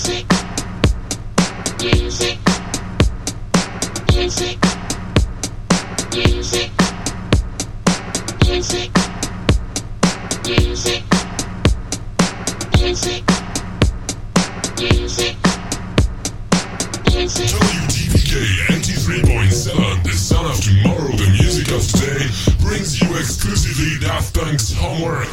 Music. Music. The sound of tomorrow, the music of today, brings you exclusively Daft Punk's homework.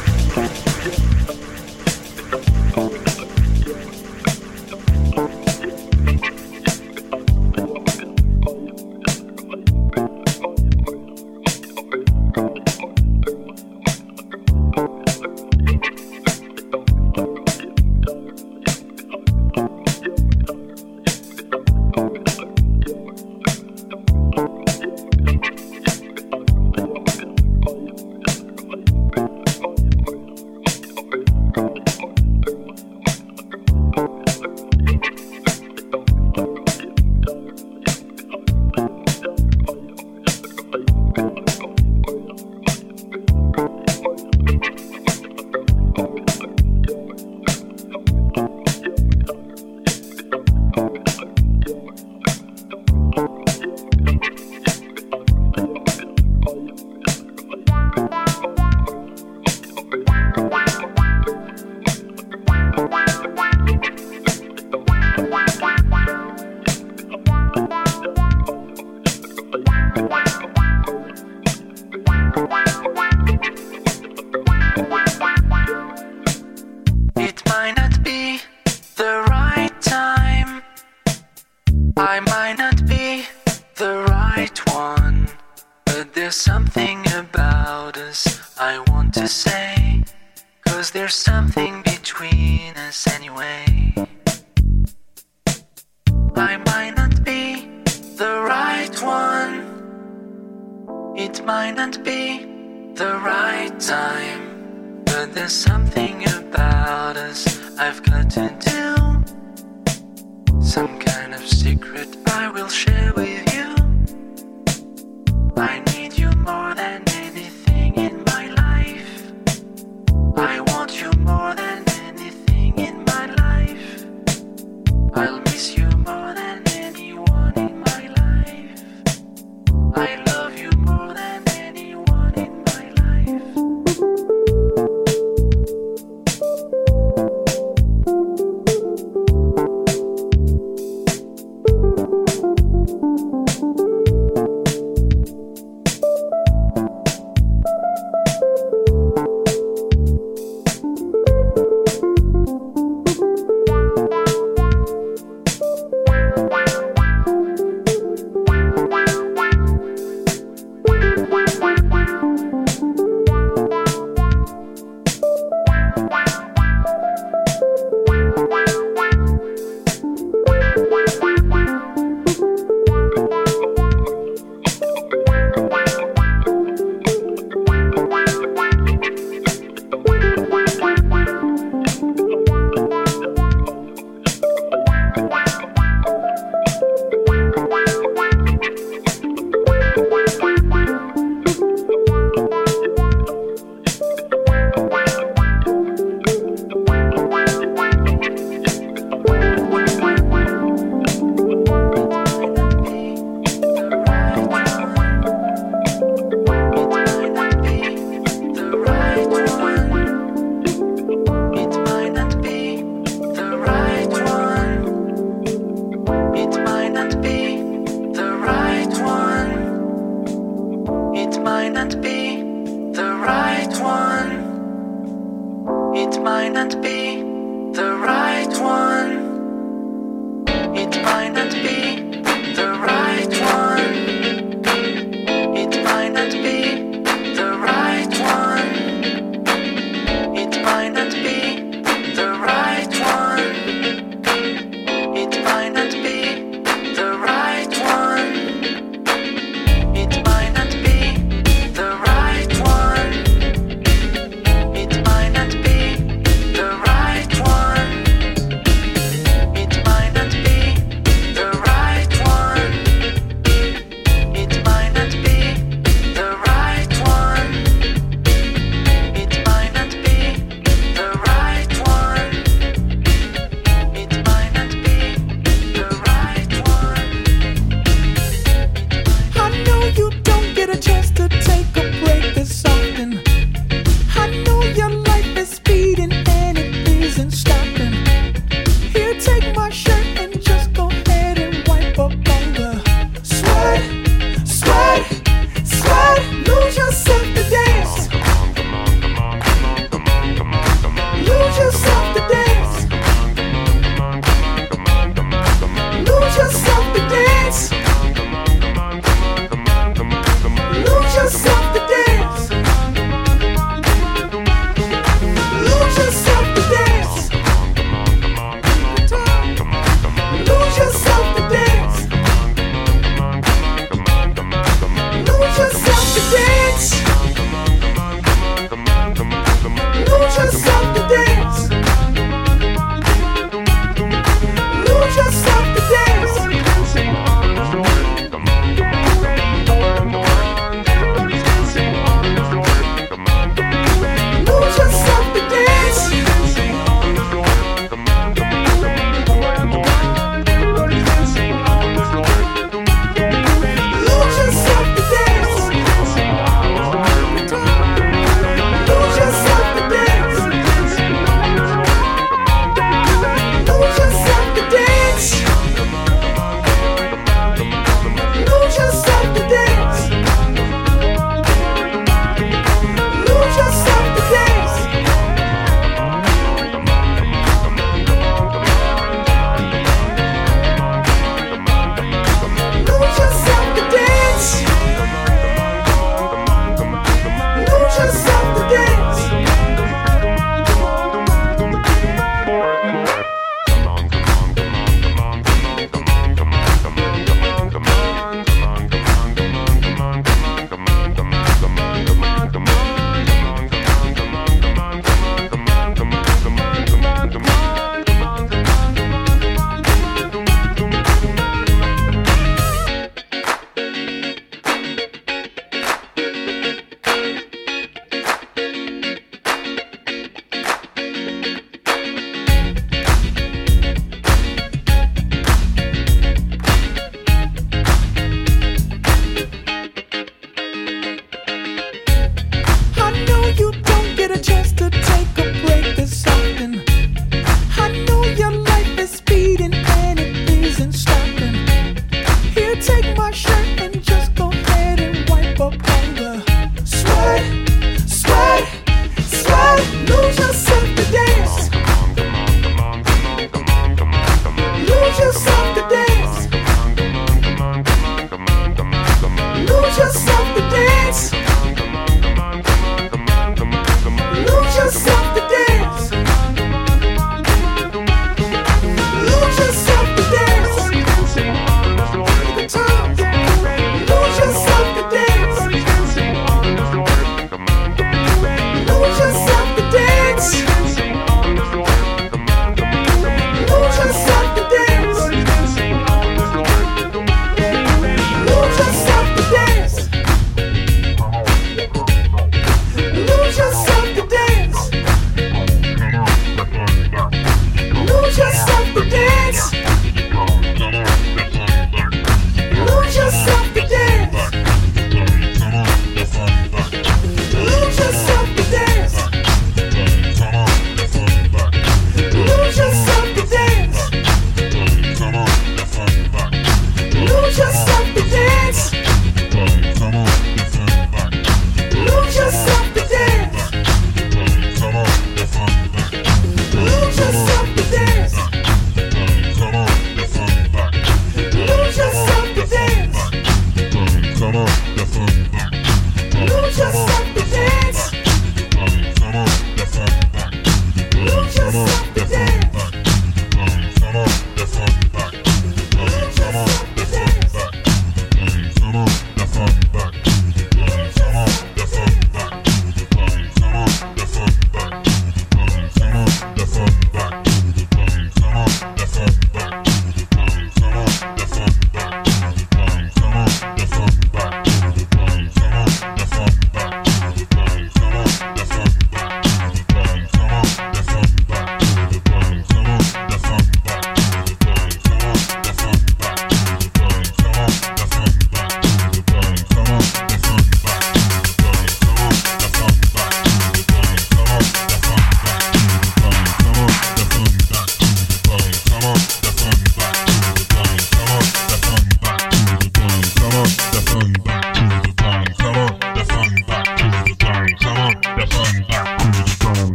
There's something about us I want to say. Cause there's something between us anyway. I might not be the right one. It might not be the right time. But there's something about us I've got to do. Some kind of secret I will share with you.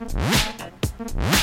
Thank.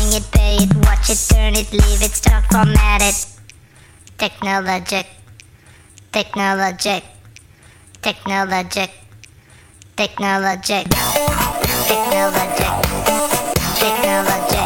Bang it, pay it, watch it, turn it, leave it, stock format it. Technologic, technologic, technologic, technologic, technologic, technologic.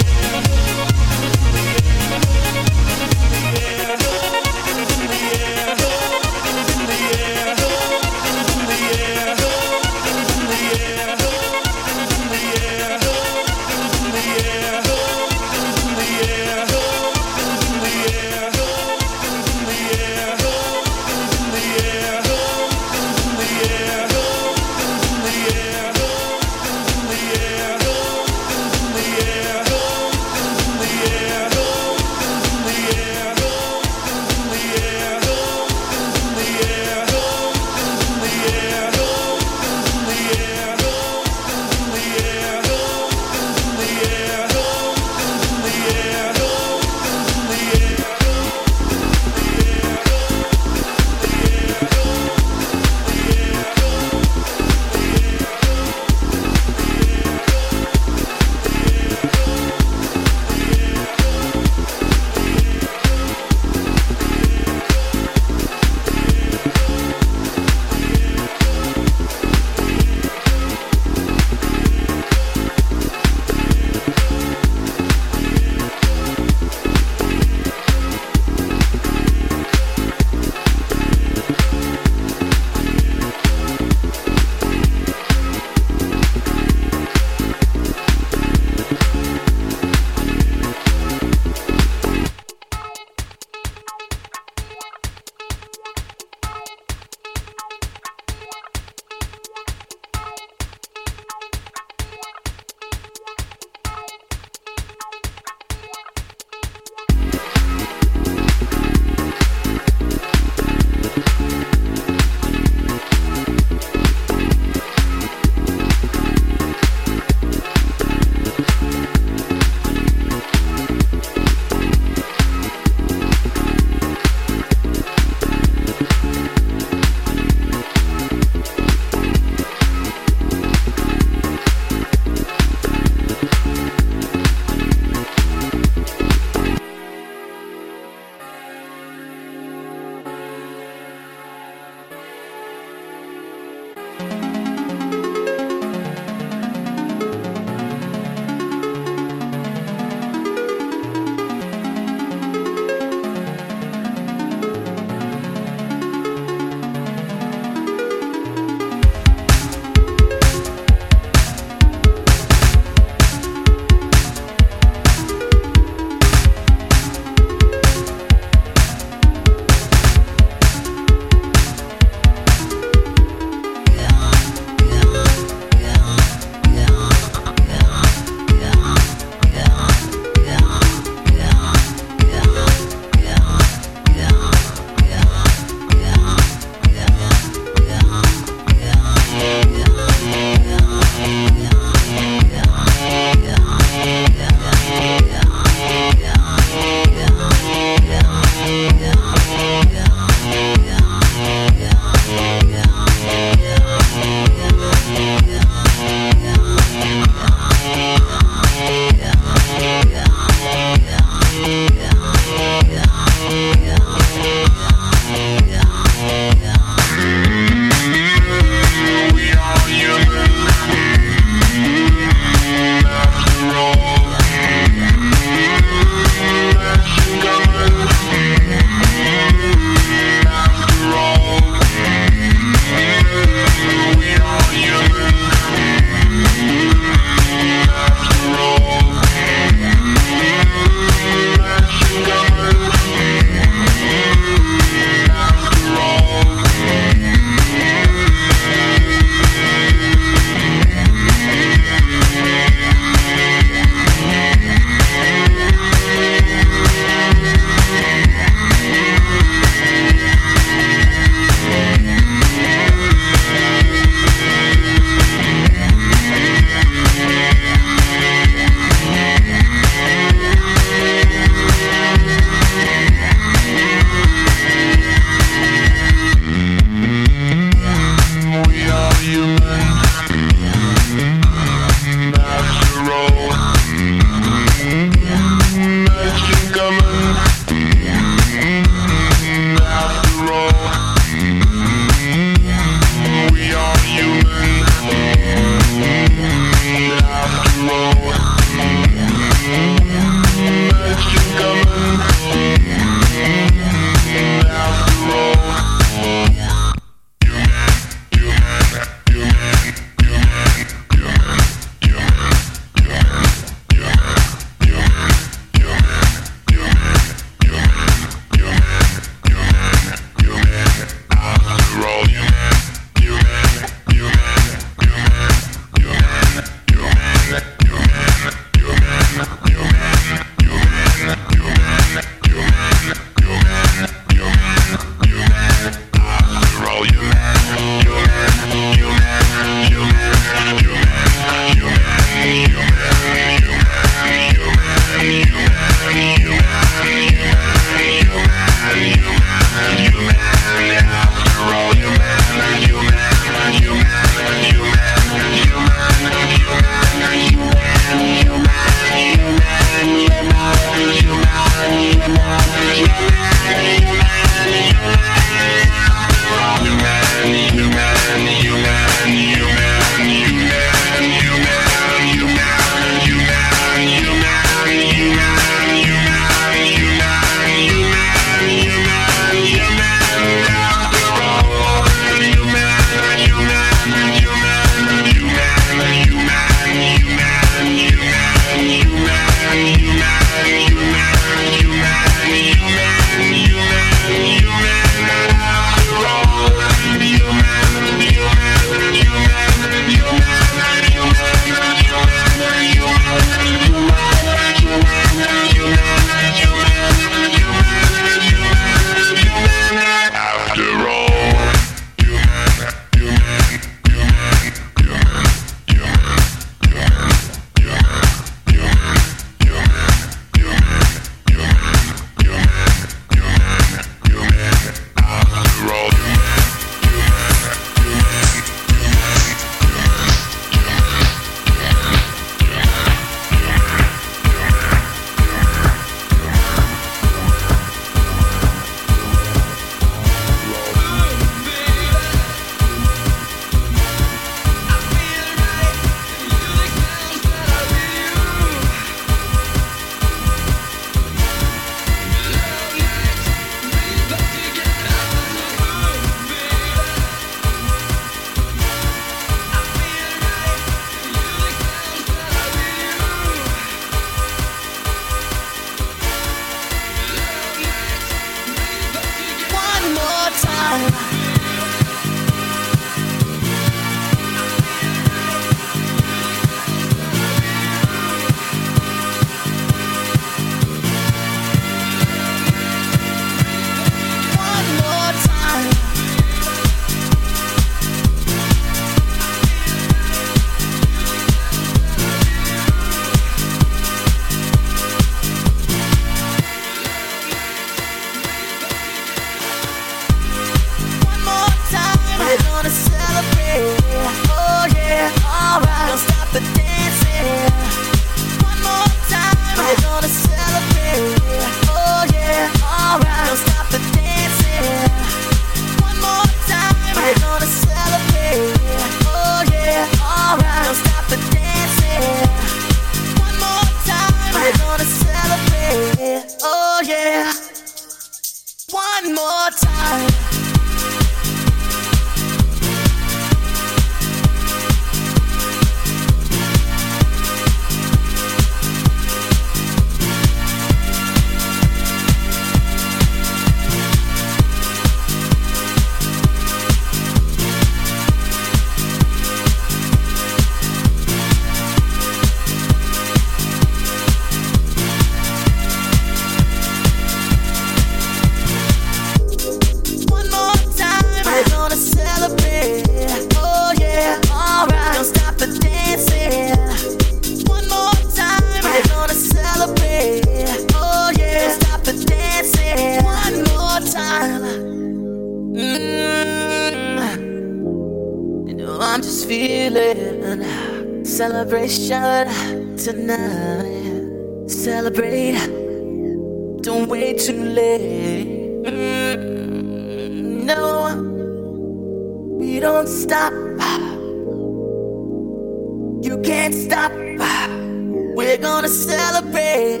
Celebrate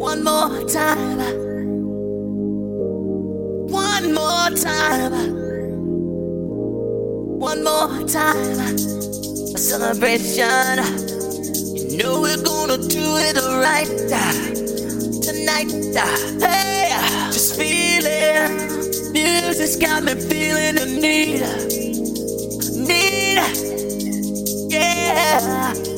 one more time. One more time. One more time. A celebration. You know we're gonna do it right tonight. Hey, just feel it. Music's got me feeling the need. Need. Yeah.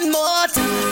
One more time.